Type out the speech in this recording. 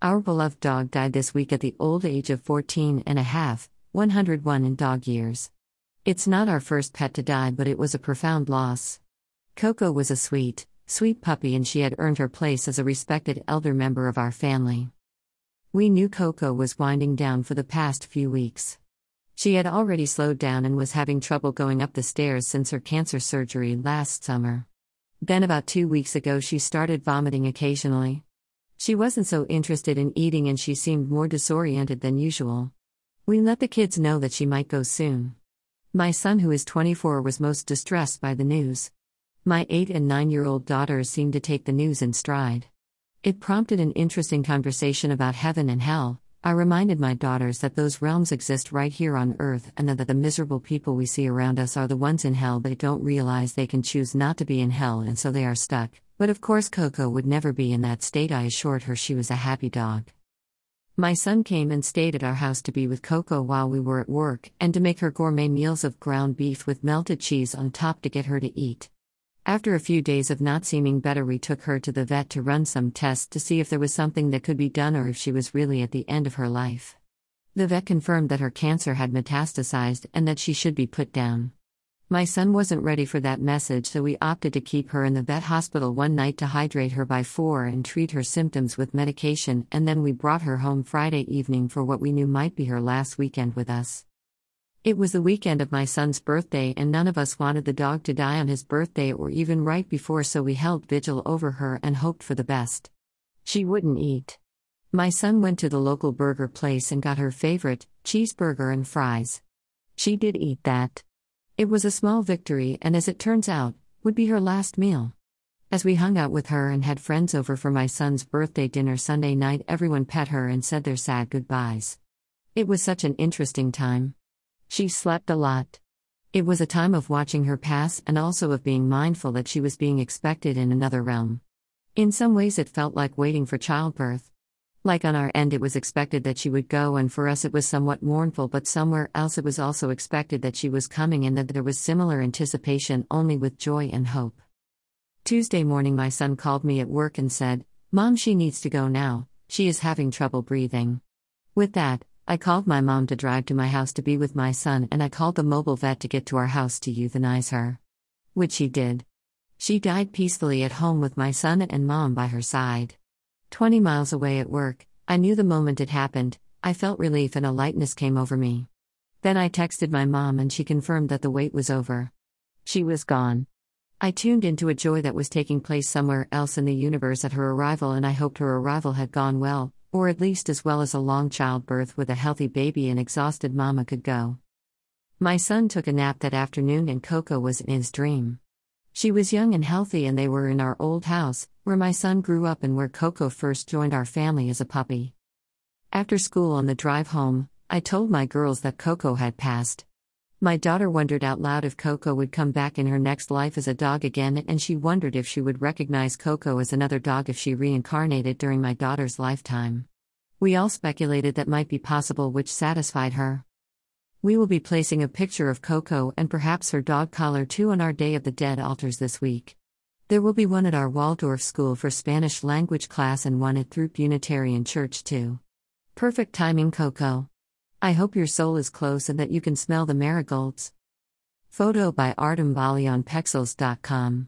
Our beloved dog died this week at the old age of 14 and a half, 101 in dog years. It's not our first pet to die, but it was a profound loss. Coco was a sweet, sweet puppy, and she had earned her place as a respected elder member of our family. We knew Coco was winding down for the past few weeks. She had already slowed down and was having trouble going up the stairs since her cancer surgery last summer. Then, about two weeks ago, she started vomiting occasionally. She wasn't so interested in eating and she seemed more disoriented than usual. We let the kids know that she might go soon. My son, who is 24, was most distressed by the news. My 8 and 9 year old daughters seemed to take the news in stride. It prompted an interesting conversation about heaven and hell. I reminded my daughters that those realms exist right here on earth and that the miserable people we see around us are the ones in hell. They don't realize they can choose not to be in hell and so they are stuck. But of course, Coco would never be in that state. I assured her she was a happy dog. My son came and stayed at our house to be with Coco while we were at work and to make her gourmet meals of ground beef with melted cheese on top to get her to eat. After a few days of not seeming better, we took her to the vet to run some tests to see if there was something that could be done or if she was really at the end of her life. The vet confirmed that her cancer had metastasized and that she should be put down. My son wasn't ready for that message, so we opted to keep her in the vet hospital one night to hydrate her by four and treat her symptoms with medication, and then we brought her home Friday evening for what we knew might be her last weekend with us. It was the weekend of my son's birthday, and none of us wanted the dog to die on his birthday or even right before, so we held vigil over her and hoped for the best. She wouldn't eat. My son went to the local burger place and got her favorite cheeseburger and fries. She did eat that. It was a small victory, and as it turns out, would be her last meal. As we hung out with her and had friends over for my son's birthday dinner Sunday night, everyone pet her and said their sad goodbyes. It was such an interesting time. She slept a lot. It was a time of watching her pass and also of being mindful that she was being expected in another realm. In some ways, it felt like waiting for childbirth. Like on our end, it was expected that she would go, and for us, it was somewhat mournful, but somewhere else, it was also expected that she was coming and that there was similar anticipation, only with joy and hope. Tuesday morning, my son called me at work and said, Mom, she needs to go now, she is having trouble breathing. With that, I called my mom to drive to my house to be with my son, and I called the mobile vet to get to our house to euthanize her. Which she did. She died peacefully at home with my son and mom by her side. 20 miles away at work, I knew the moment it happened, I felt relief and a lightness came over me. Then I texted my mom and she confirmed that the wait was over. She was gone. I tuned into a joy that was taking place somewhere else in the universe at her arrival, and I hoped her arrival had gone well, or at least as well as a long childbirth with a healthy baby and exhausted mama could go. My son took a nap that afternoon and Coco was in his dream. She was young and healthy, and they were in our old house, where my son grew up and where Coco first joined our family as a puppy. After school on the drive home, I told my girls that Coco had passed. My daughter wondered out loud if Coco would come back in her next life as a dog again, and she wondered if she would recognize Coco as another dog if she reincarnated during my daughter's lifetime. We all speculated that might be possible, which satisfied her. We will be placing a picture of Coco and perhaps her dog collar too on our Day of the Dead altars this week. There will be one at our Waldorf School for Spanish language class and one at Throop Unitarian Church too. Perfect timing, Coco. I hope your soul is close and that you can smell the marigolds. Photo by Artem Bali on Pexels.com.